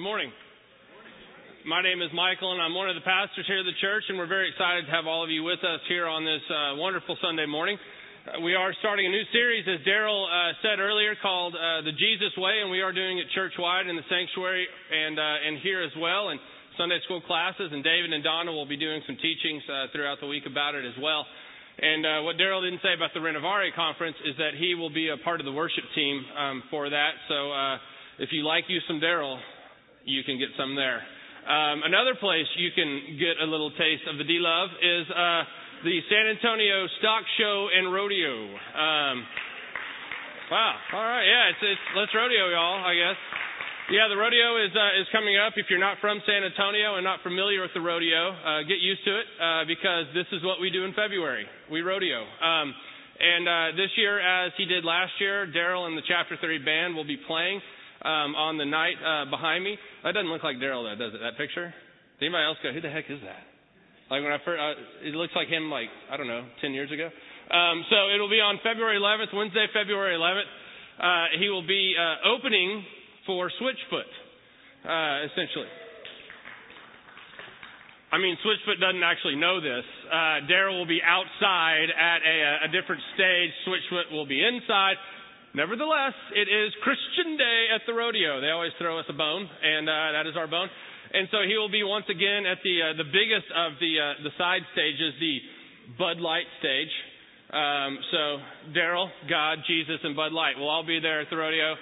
Good morning. My name is Michael, and I'm one of the pastors here at the church, and we're very excited to have all of you with us here on this uh, wonderful Sunday morning. Uh, we are starting a new series, as Daryl uh, said earlier, called uh, The Jesus Way, and we are doing it church-wide in the sanctuary and, uh, and here as well, and Sunday school classes, and David and Donna will be doing some teachings throughout the week about it as well. And uh, what Daryl didn't say about the Renovare conference is that he will be a part of the worship team um, for that. So uh, if you like you some Daryl, you can get some there. Um, another place you can get a little taste of the D Love is uh, the San Antonio Stock Show and Rodeo. Um, wow. All right. Yeah. It's, it's let's rodeo, y'all. I guess. Yeah, the rodeo is uh, is coming up. If you're not from San Antonio and not familiar with the rodeo, uh, get used to it uh, because this is what we do in February. We rodeo. Um, and uh, this year, as he did last year, Daryl and the Chapter 30 band will be playing um, on the night uh, behind me. That doesn't look like Daryl, though, does it? That picture? Anybody else go, who the heck is that? Like when I first, uh, it looks like him, like I don't know, ten years ago. Um, so it'll be on February 11th, Wednesday, February 11th. Uh, he will be uh, opening for Switchfoot, uh, essentially. I mean, Switchfoot doesn't actually know this. Uh, Daryl will be outside at a, a different stage. Switchfoot will be inside. Nevertheless, it is Christian Day at the rodeo. They always throw us a bone, and uh, that is our bone. And so he will be once again at the uh, the biggest of the uh, the side stages, the Bud Light stage. Um, so Daryl, God, Jesus, and Bud Light will all be there at the rodeo.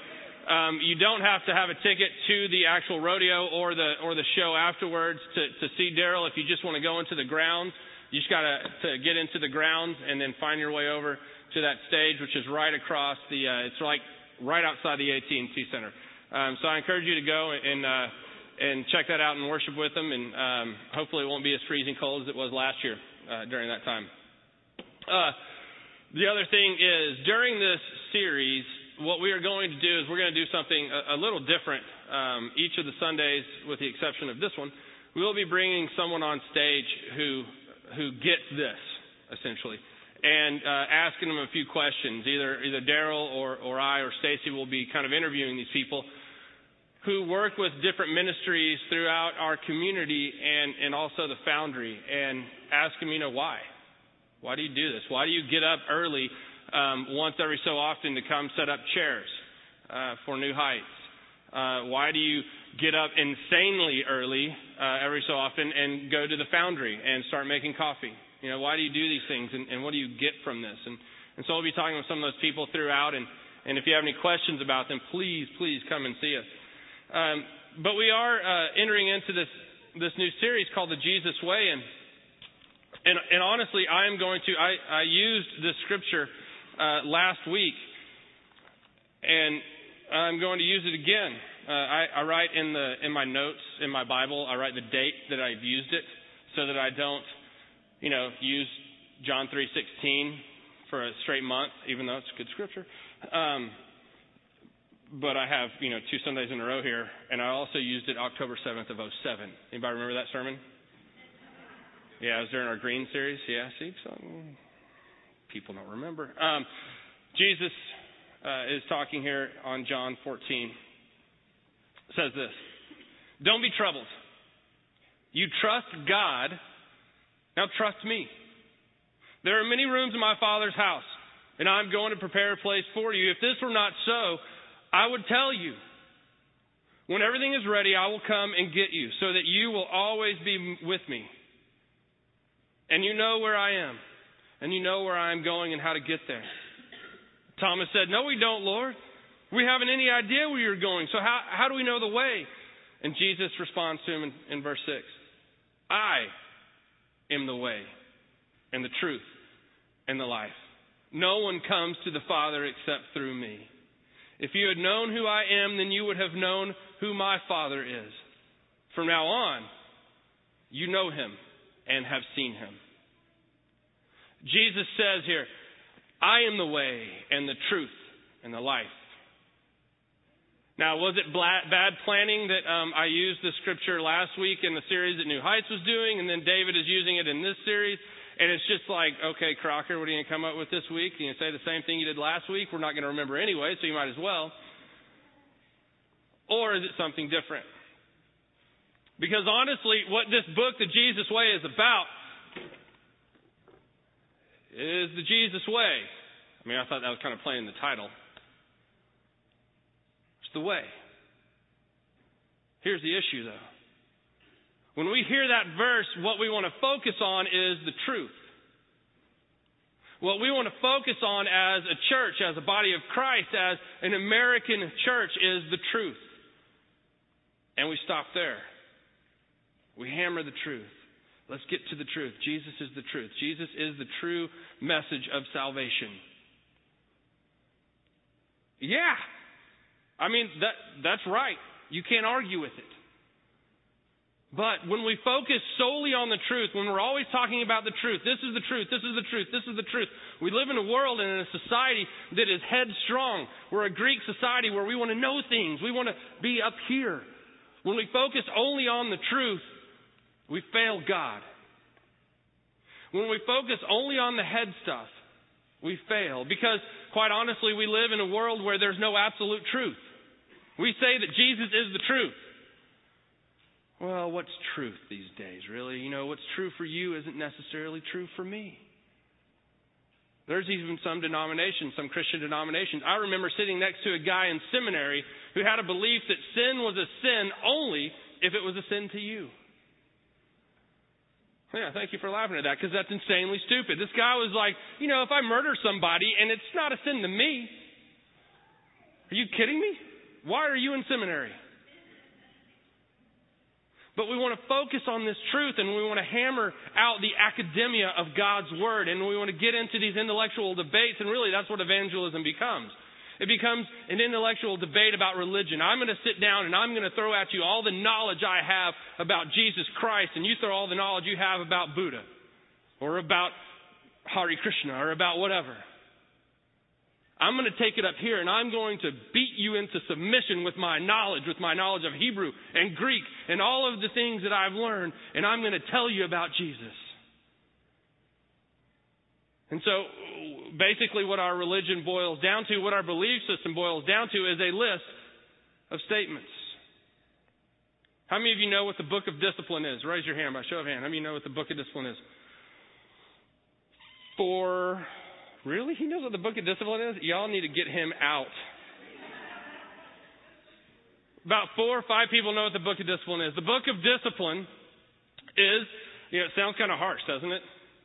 Um, you don't have to have a ticket to the actual rodeo or the or the show afterwards to to see Daryl. If you just want to go into the grounds, you just got to to get into the grounds and then find your way over to that stage, which is right across the. Uh, it's like right outside the AT&T Center. Um, so I encourage you to go and uh, and check that out and worship with them, and um, hopefully it won't be as freezing cold as it was last year uh, during that time. Uh, the other thing is during this series, what we are going to do is we're going to do something a, a little different um, each of the Sundays, with the exception of this one. We will be bringing someone on stage who who gets this essentially and uh, asking them a few questions. Either either Daryl or, or I or Stacy will be kind of interviewing these people who work with different ministries throughout our community and, and also the foundry and ask them, you know, why? Why do you do this? Why do you get up early um, once every so often to come set up chairs uh, for New Heights? Uh, why do you get up insanely early uh, every so often and go to the foundry and start making coffee? You know, why do you do these things and, and what do you get from this? And, and so we'll be talking with some of those people throughout. And, and if you have any questions about them, please, please come and see us. Um, but we are uh, entering into this, this new series called The Jesus Way. And, and, and honestly, I am going to, I, I used this scripture uh, last week. And I'm going to use it again. Uh, I, I write in the in my notes in my Bible. I write the date that I've used it, so that I don't you know, use John 3:16 for a straight month, even though it's good scripture. Um, but I have, you know, two Sundays in a row here, and I also used it October 7th of 07. Anybody remember that sermon? Yeah, it was during our Green series. Yeah, see, so people don't remember. Um, Jesus uh, is talking here on John 14. It says this: Don't be troubled. You trust God now trust me. There are many rooms in my Father's house, and I'm going to prepare a place for you. If this were not so, I would tell you. When everything is ready, I will come and get you, so that you will always be with me. And you know where I am, and you know where I am going and how to get there. Thomas said, No, we don't, Lord. We haven't any idea where you're going, so how, how do we know the way? And Jesus responds to him in, in verse 6 I am the way and the truth and the life. No one comes to the Father except through me. If you had known who I am, then you would have known who my Father is. From now on, you know him and have seen him. Jesus says here, I am the way and the truth and the life. Now, was it bad planning that um, I used the scripture last week in the series that New Heights was doing, and then David is using it in this series? And it's just like, okay, Crocker, what are you going to come up with this week? you going to say the same thing you did last week? We're not going to remember anyway, so you might as well. Or is it something different? Because honestly, what this book, The Jesus Way, is about is the Jesus way. I mean, I thought that was kind of playing the title. It's the way. Here's the issue, though. When we hear that verse, what we want to focus on is the truth. What we want to focus on as a church, as a body of Christ, as an American church, is the truth. And we stop there. We hammer the truth. Let's get to the truth. Jesus is the truth. Jesus is the true message of salvation. Yeah. I mean, that, that's right. You can't argue with it. But when we focus solely on the truth, when we're always talking about the truth, this is the truth, this is the truth, this is the truth, we live in a world and in a society that is headstrong. We're a Greek society where we want to know things, we want to be up here. When we focus only on the truth, we fail God. When we focus only on the head stuff, we fail. Because, quite honestly, we live in a world where there's no absolute truth. We say that Jesus is the truth. Well, what's truth these days, really? You know, what's true for you isn't necessarily true for me. There's even some denominations, some Christian denominations. I remember sitting next to a guy in seminary who had a belief that sin was a sin only if it was a sin to you. Yeah, thank you for laughing at that because that's insanely stupid. This guy was like, you know, if I murder somebody and it's not a sin to me, are you kidding me? Why are you in seminary? But we want to focus on this truth and we want to hammer out the academia of God's Word and we want to get into these intellectual debates and really that's what evangelism becomes. It becomes an intellectual debate about religion. I'm going to sit down and I'm going to throw at you all the knowledge I have about Jesus Christ, and you throw all the knowledge you have about Buddha, or about Hare Krishna, or about whatever. I'm going to take it up here and I'm going to beat you into submission with my knowledge, with my knowledge of Hebrew and Greek and all of the things that I've learned, and I'm going to tell you about Jesus. And so, basically, what our religion boils down to, what our belief system boils down to, is a list of statements. How many of you know what the book of discipline is? Raise your hand by show of hand. How many of you know what the book of discipline is? For really? He knows what the book of discipline is? Y'all need to get him out. About four or five people know what the book of discipline is. The book of discipline is, you know, it sounds kind of harsh, doesn't it?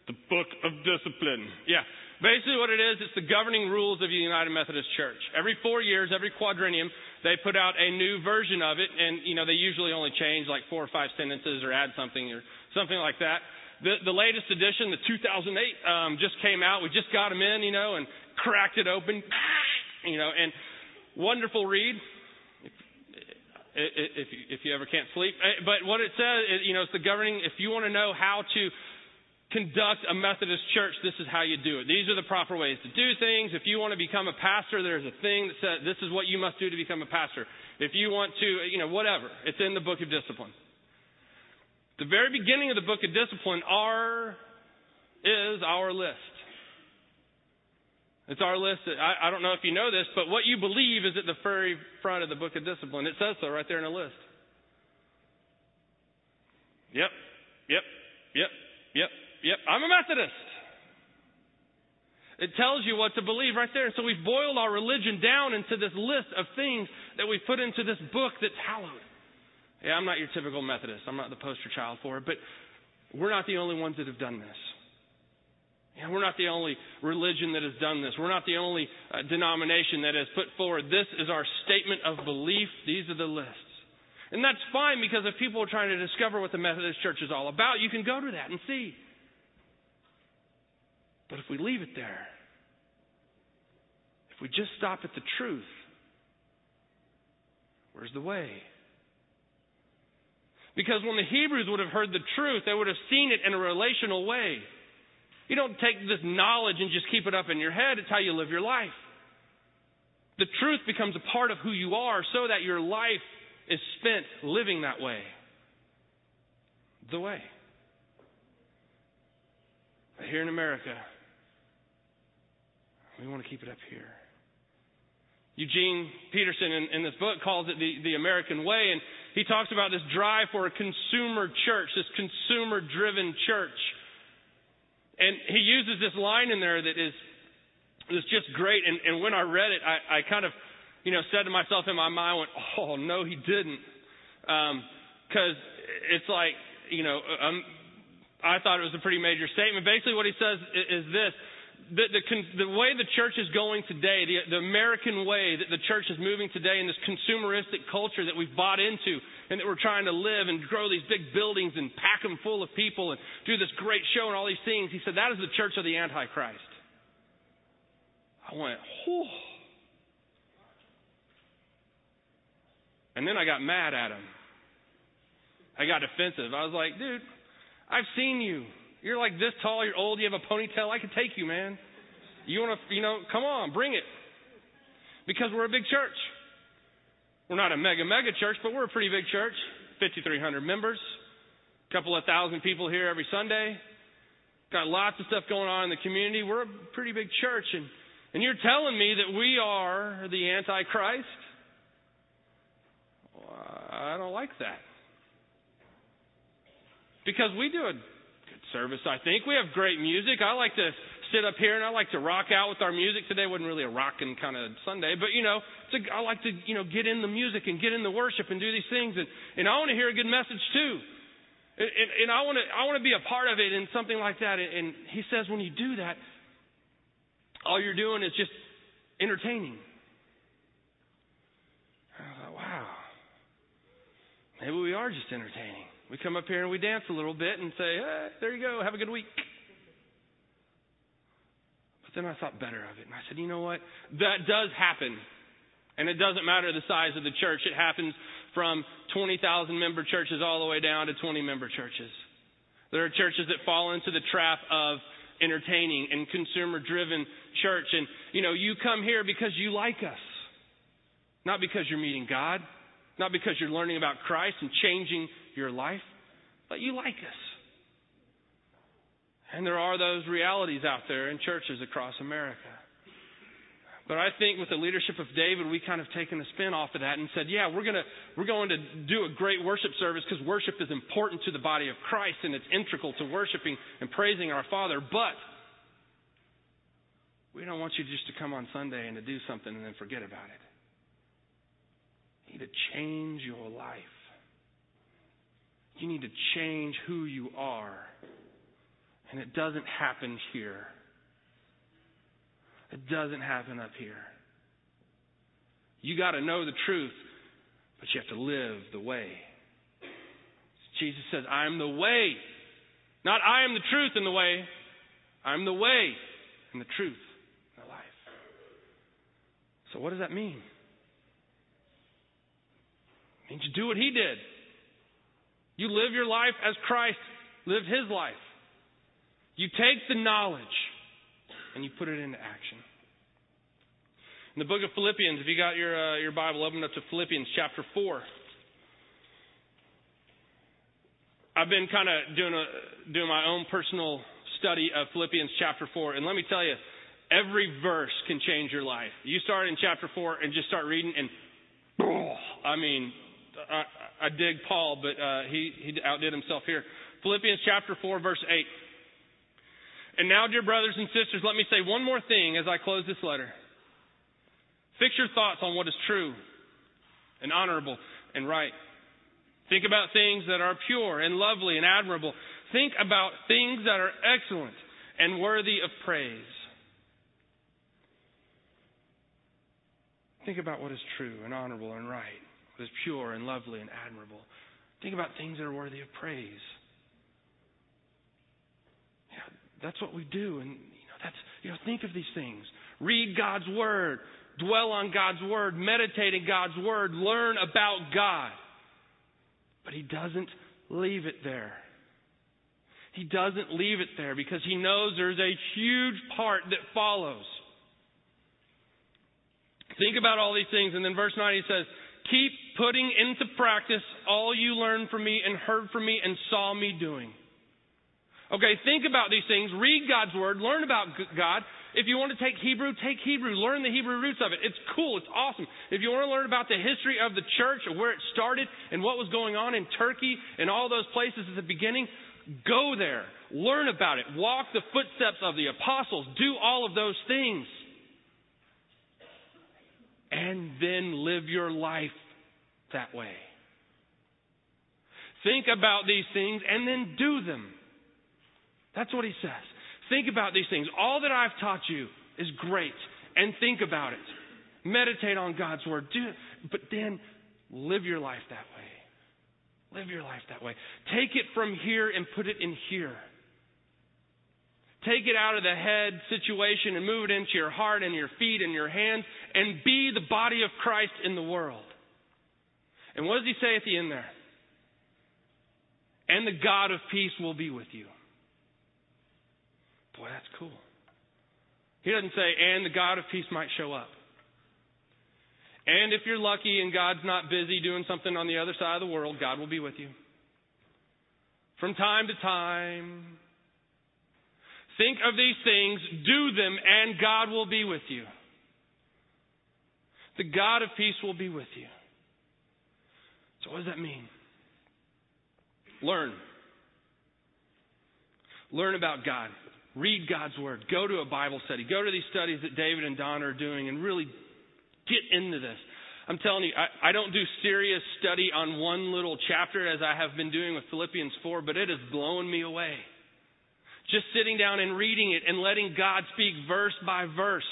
The Book of Discipline. Yeah. Basically, what it is, it's the governing rules of the United Methodist Church. Every four years, every quadrennium, they put out a new version of it, and you know they usually only change like four or five sentences or add something or something like that. The, the latest edition, the 2008, um, just came out. We just got them in, you know, and cracked it open, you know, and wonderful read. If, if, if you ever can't sleep, eh, but what it says, you know, it's the governing. If you want to know how to conduct a Methodist church, this is how you do it. These are the proper ways to do things. If you want to become a pastor, there's a thing that says this is what you must do to become a pastor. If you want to, you know, whatever, it's in the book of discipline. The very beginning of the book of discipline are is our list. It's our list. I, I don't know if you know this, but what you believe is at the very front of the book of discipline. It says so right there in the list. Yep, yep, yep, yep, Yep, I'm a Methodist. It tells you what to believe right there. So we've boiled our religion down into this list of things that we put into this book that's hallowed. Yeah, I'm not your typical Methodist. I'm not the poster child for it, but we're not the only ones that have done this. Yeah, we're not the only religion that has done this. We're not the only uh, denomination that has put forward. This is our statement of belief. These are the lists. And that's fine because if people are trying to discover what the Methodist Church is all about, you can go to that and see. But if we leave it there, if we just stop at the truth, where's the way? Because when the Hebrews would have heard the truth, they would have seen it in a relational way. You don't take this knowledge and just keep it up in your head, it's how you live your life. The truth becomes a part of who you are so that your life is spent living that way. The way. But here in America, we want to keep it up here. Eugene Peterson in, in this book calls it the, the American way, and he talks about this drive for a consumer church, this consumer driven church. And he uses this line in there that is, is just great. And, and when I read it, I, I kind of, you know, said to myself in my mind, I went, oh, no, he didn't. Because um, it's like, you know, um, I thought it was a pretty major statement. Basically, what he says is, is this the, the, the, way the church is going today, the, the American way that the church is moving today in this consumeristic culture that we've bought into and that we're trying to live and grow these big buildings and pack them full of people and do this great show and all these things, he said, that is the church of the Antichrist. I went, whew. And then I got mad at him. I got defensive. I was like, dude, I've seen you. You're like this tall, you're old, you have a ponytail. I can take you, man. You want to, you know, come on, bring it. Because we're a big church. We're not a mega, mega church, but we're a pretty big church. 5,300 members, a couple of thousand people here every Sunday. Got lots of stuff going on in the community. We're a pretty big church. And, and you're telling me that we are the Antichrist? Well, I don't like that. Because we do a service, I think. We have great music. I like to sit up here and I like to rock out with our music. Today wasn't really a rocking kind of Sunday, but you know, a, I like to, you know, get in the music and get in the worship and do these things. And, and I want to hear a good message too. And, and, and I want to, I want to be a part of it in something like that. And, and he says when you do that, all you're doing is just entertaining. I thought, wow, maybe we are just entertaining. We come up here and we dance a little bit and say, hey, there you go, have a good week. But then I thought better of it. And I said, you know what? That does happen. And it doesn't matter the size of the church. It happens from 20,000 member churches all the way down to 20 member churches. There are churches that fall into the trap of entertaining and consumer driven church. And, you know, you come here because you like us, not because you're meeting God, not because you're learning about Christ and changing your life, but you like us. And there are those realities out there in churches across America. But I think with the leadership of David, we kind of taken a spin off of that and said, yeah, we're to, we're going to do a great worship service because worship is important to the body of Christ and it's integral to worshiping and praising our Father. But we don't want you just to come on Sunday and to do something and then forget about it. Need to change your life. You need to change who you are. And it doesn't happen here. It doesn't happen up here. You got to know the truth, but you have to live the way. Jesus says, I am the way. Not I am the truth and the way. I'm the way and the truth and the life. So what does that mean? Means you do what he did. You live your life as Christ lived his life. You take the knowledge and you put it into action. In the book of Philippians, if you got your, uh, your Bible, open up to Philippians chapter 4. I've been kind of doing, a, doing my own personal study of Philippians chapter 4, and let me tell you, every verse can change your life. You start in chapter 4 and just start reading, and I mean, I, I dig Paul, but uh, he, he outdid himself here. Philippians chapter 4, verse 8. And now, dear brothers and sisters, let me say one more thing as I close this letter. Fix your thoughts on what is true and honorable and right. Think about things that are pure and lovely and admirable. Think about things that are excellent and worthy of praise. Think about what is true and honorable and right what is pure and lovely and admirable. Think about things that are worthy of praise. Yeah, that's what we do, and you know, that's you know, think of these things. Read God's word, dwell on God's word, meditate in God's word, learn about God. But He doesn't leave it there. He doesn't leave it there because He knows there's a huge part that follows. Think about all these things, and then verse 9 he says, Keep putting into practice all you learned from me and heard from me and saw me doing. Okay, think about these things, read God's Word, learn about God. If you want to take Hebrew, take Hebrew, learn the Hebrew roots of it. It's cool, it's awesome. If you want to learn about the history of the church, where it started, and what was going on in Turkey and all those places at the beginning, go there, learn about it, walk the footsteps of the apostles, do all of those things. And then live your life that way. Think about these things and then do them. That's what he says. Think about these things. All that I've taught you is great, and think about it. Meditate on God's word. Do but then live your life that way. Live your life that way. Take it from here and put it in here. Take it out of the head situation and move it into your heart and your feet and your hands and be the body of Christ in the world. And what does he say at the end there? And the God of peace will be with you. Boy, that's cool. He doesn't say, and the God of peace might show up. And if you're lucky and God's not busy doing something on the other side of the world, God will be with you. From time to time, think of these things, do them, and God will be with you. The God of peace will be with you. So, what does that mean? Learn. Learn about God. Read God's Word. Go to a Bible study. Go to these studies that David and Donna are doing and really get into this. I'm telling you, I, I don't do serious study on one little chapter as I have been doing with Philippians 4, but it has blown me away. Just sitting down and reading it and letting God speak verse by verse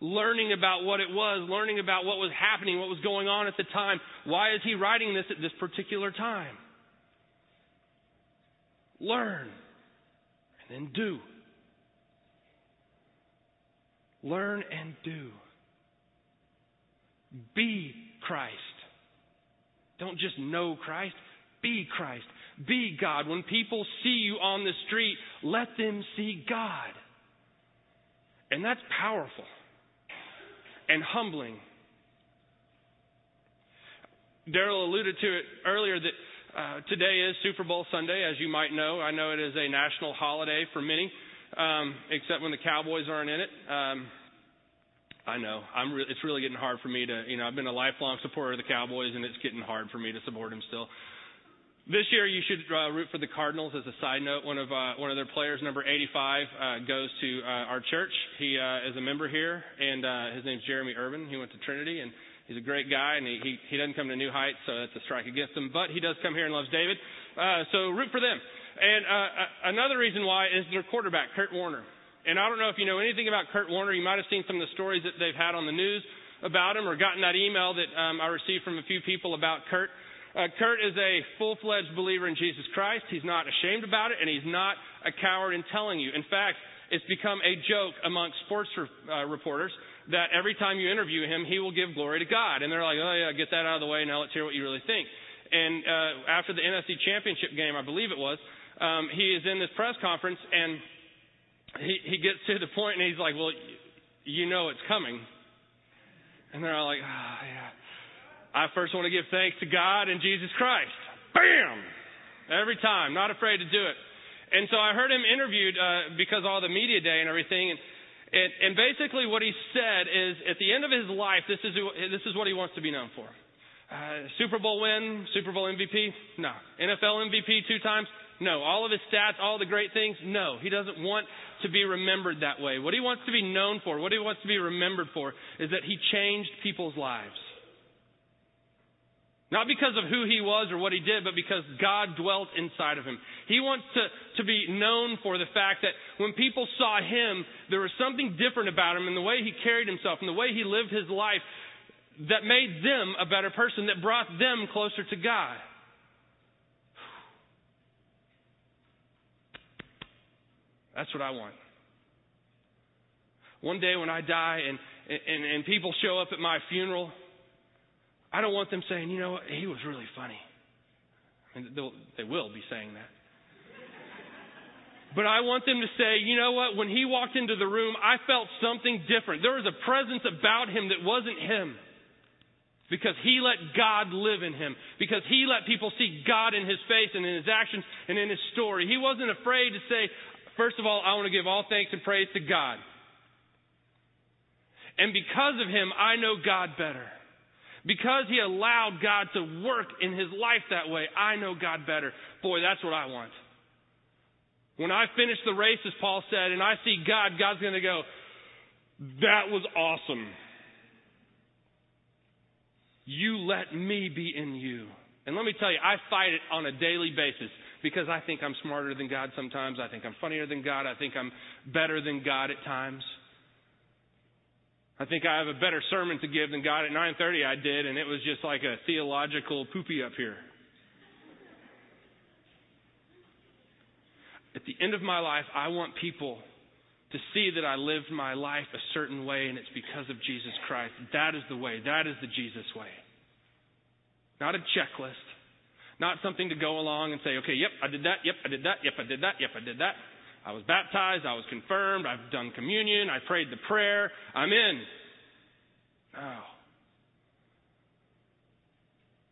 learning about what it was, learning about what was happening, what was going on at the time. Why is he writing this at this particular time? Learn and then do. Learn and do. Be Christ. Don't just know Christ, be Christ. Be God. When people see you on the street, let them see God. And that's powerful and humbling. Daryl alluded to it earlier that uh, today is Super Bowl Sunday, as you might know. I know it is a national holiday for many, um, except when the Cowboys aren't in it. Um, I know. I'm re- it's really getting hard for me to, you know, I've been a lifelong supporter of the Cowboys, and it's getting hard for me to support them still. This year, you should uh, root for the Cardinals. As a side note, one of uh, one of their players, number 85, uh, goes to uh, our church. He uh, is a member here, and uh, his name's Jerheme Urban. He went to Trinity, and he's a great guy. And he he, he doesn't come to New Heights, so that's a strike against him. But he does come here and loves David. So root for them. And another reason why is their quarterback, Kurt Warner. And I don't know if you know anything about Kurt Warner. You might have seen some of the stories that they've had on the news about him, or gotten that email that um, I received from a few people about Kurt. Uh, Kurt is a full fledged believer in Jesus Christ. He's not ashamed about it, and he's not a coward in telling you. In fact, it's become a joke among sports uh, reporters that every time you interview him, he will give glory to God. And they're like, oh, yeah, get that out of the way. Now let's hear what you really think. And uh, after the NFC Championship game, I believe it was, um, he is in this press conference, and he, he gets to the point, and he's like, well, you know it's coming. And they're all like, oh, yeah. I first want to give thanks to God and Jesus Christ. Bam! Every time. Not afraid to do it. And so I heard him interviewed uh, because all the media day and everything. And, and, and basically what he said is at the end of his life, this is, this is what he wants to be known for. Uh, Super Bowl win, Super Bowl MVP? No. NFL MVP two times? No. All of his stats, all the great things? No. He doesn't want to be remembered that way. What he wants to be known for, what he wants to be remembered for, is that he changed people's lives. Not because of who he was or what he did, but because God dwelt inside of him. He wants to, to be known for the fact that when people saw him, there was something different about him in the way he carried himself and the way he lived his life that made them a better person, that brought them closer to God. That's what I want. One day when I die and, and, and people show up at my funeral, I don't want them saying, you know what, he was really funny. And they will be saying that. But I want them to say, you know what, when he walked into the room, I felt something different. There was a presence about him that wasn't him. Because he let God live in him. Because he let people see God in his face and in his actions and in his story. He wasn't afraid to say, first of all, I want to give all thanks and praise to God. And because of him, I know God better. Because he allowed God to work in his life that way, I know God better. Boy, that's what I want. When I finish the race, as Paul said, and I see God, God's going to go, that was awesome. You let me be in you. And let me tell you, I fight it on a daily basis because I think I'm smarter than God sometimes. I think I'm funnier than God. I think I'm better than God at times. I think I have a better sermon to give than God at 9:30 I did and it was just like a theological poopy up here. At the end of my life, I want people to see that I lived my life a certain way and it's because of Jesus Christ. That is the way. That is the Jesus way. Not a checklist. Not something to go along and say, okay, yep, I did that, yep, I did that, yep, I did that, yep, I did that. I was baptized, I was confirmed, I've done communion, I prayed the prayer, I'm in. No.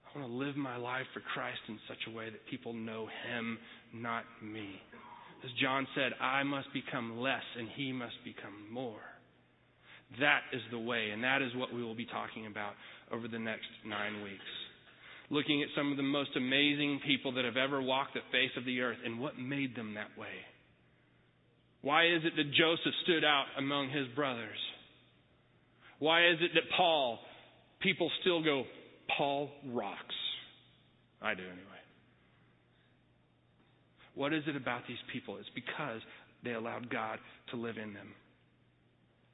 I want to live my life for Christ in such a way that people know Him, not me. As John said, I must become less and he must become more. That is the way, and that is what we will be talking about over the next nine weeks. Looking at some of the most amazing people that have ever walked the face of the earth and what made them that way. Why is it that Joseph stood out among his brothers? Why is it that Paul, people still go, Paul rocks? I do anyway. What is it about these people? It's because they allowed God to live in them.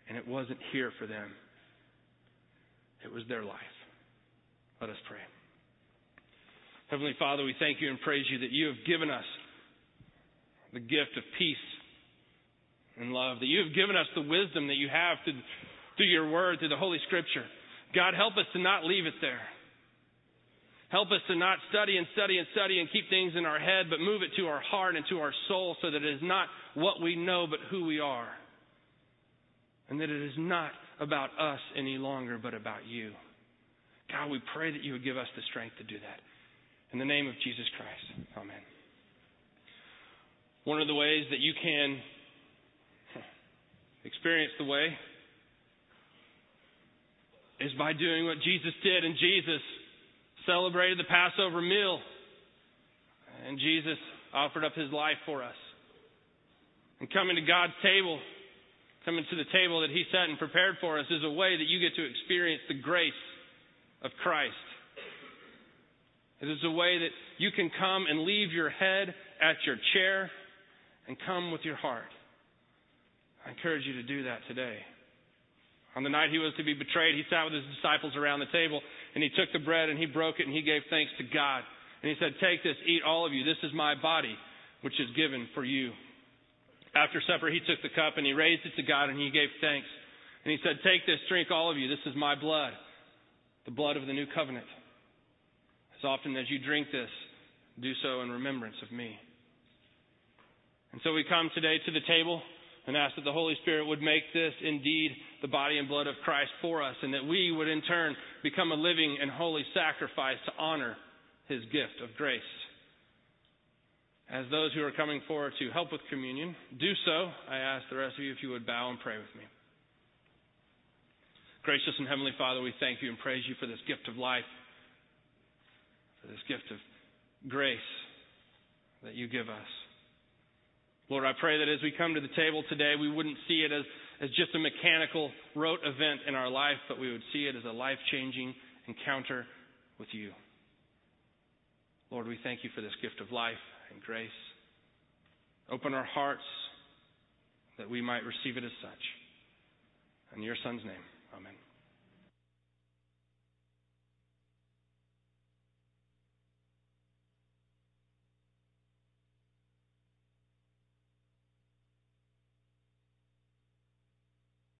And it wasn't here for them, it was their life. Let us pray. Heavenly Father, we thank you and praise you that you have given us the gift of peace and love, that you have given us the wisdom that you have through, through your word, through the Holy Scripture. God, help us to not leave it there. Help us to not study and study and study and keep things in our head, but move it to our heart and to our soul so that it is not what we know, but who we are. And that it is not about us any longer, but about you. God, we pray that you would give us the strength to do that. In the name of Jesus Christ. Amen. One of the ways that you can experience the way is by doing what Jesus did. And Jesus celebrated the Passover meal. And Jesus offered up his life for us. And coming to God's table, coming to the table that he set and prepared for us, is a way that you get to experience the grace of Christ. It is a way that you can come and leave your head at your chair and come with your heart. Encourage you to do that today. On the night he was to be betrayed, he sat with his disciples around the table and he took the bread and he broke it and he gave thanks to God. And he said, Take this, eat all of you. This is my body, which is given for you. After supper, he took the cup and he raised it to God and he gave thanks. And he said, Take this, drink all of you. This is my blood, the blood of the new covenant. As often as you drink this, do so in remembrance of me. And so we come today to the table and ask that the Holy Spirit would make this indeed the body and blood of Christ for us, and that we would in turn become a living and holy sacrifice to honor his gift of grace. As those who are coming forward to help with communion do so, I ask the rest of you if you would bow and pray with me. Gracious and Heavenly Father, we thank you and praise you for this gift of life, for this gift of grace that you give us. Lord, I pray that as we come to the table today, we wouldn't see it as, as just a mechanical, rote event in our life, but we would see it as a life changing encounter with you. Lord, we thank you for this gift of life and grace. Open our hearts that we might receive it as such. In your Son's name, amen.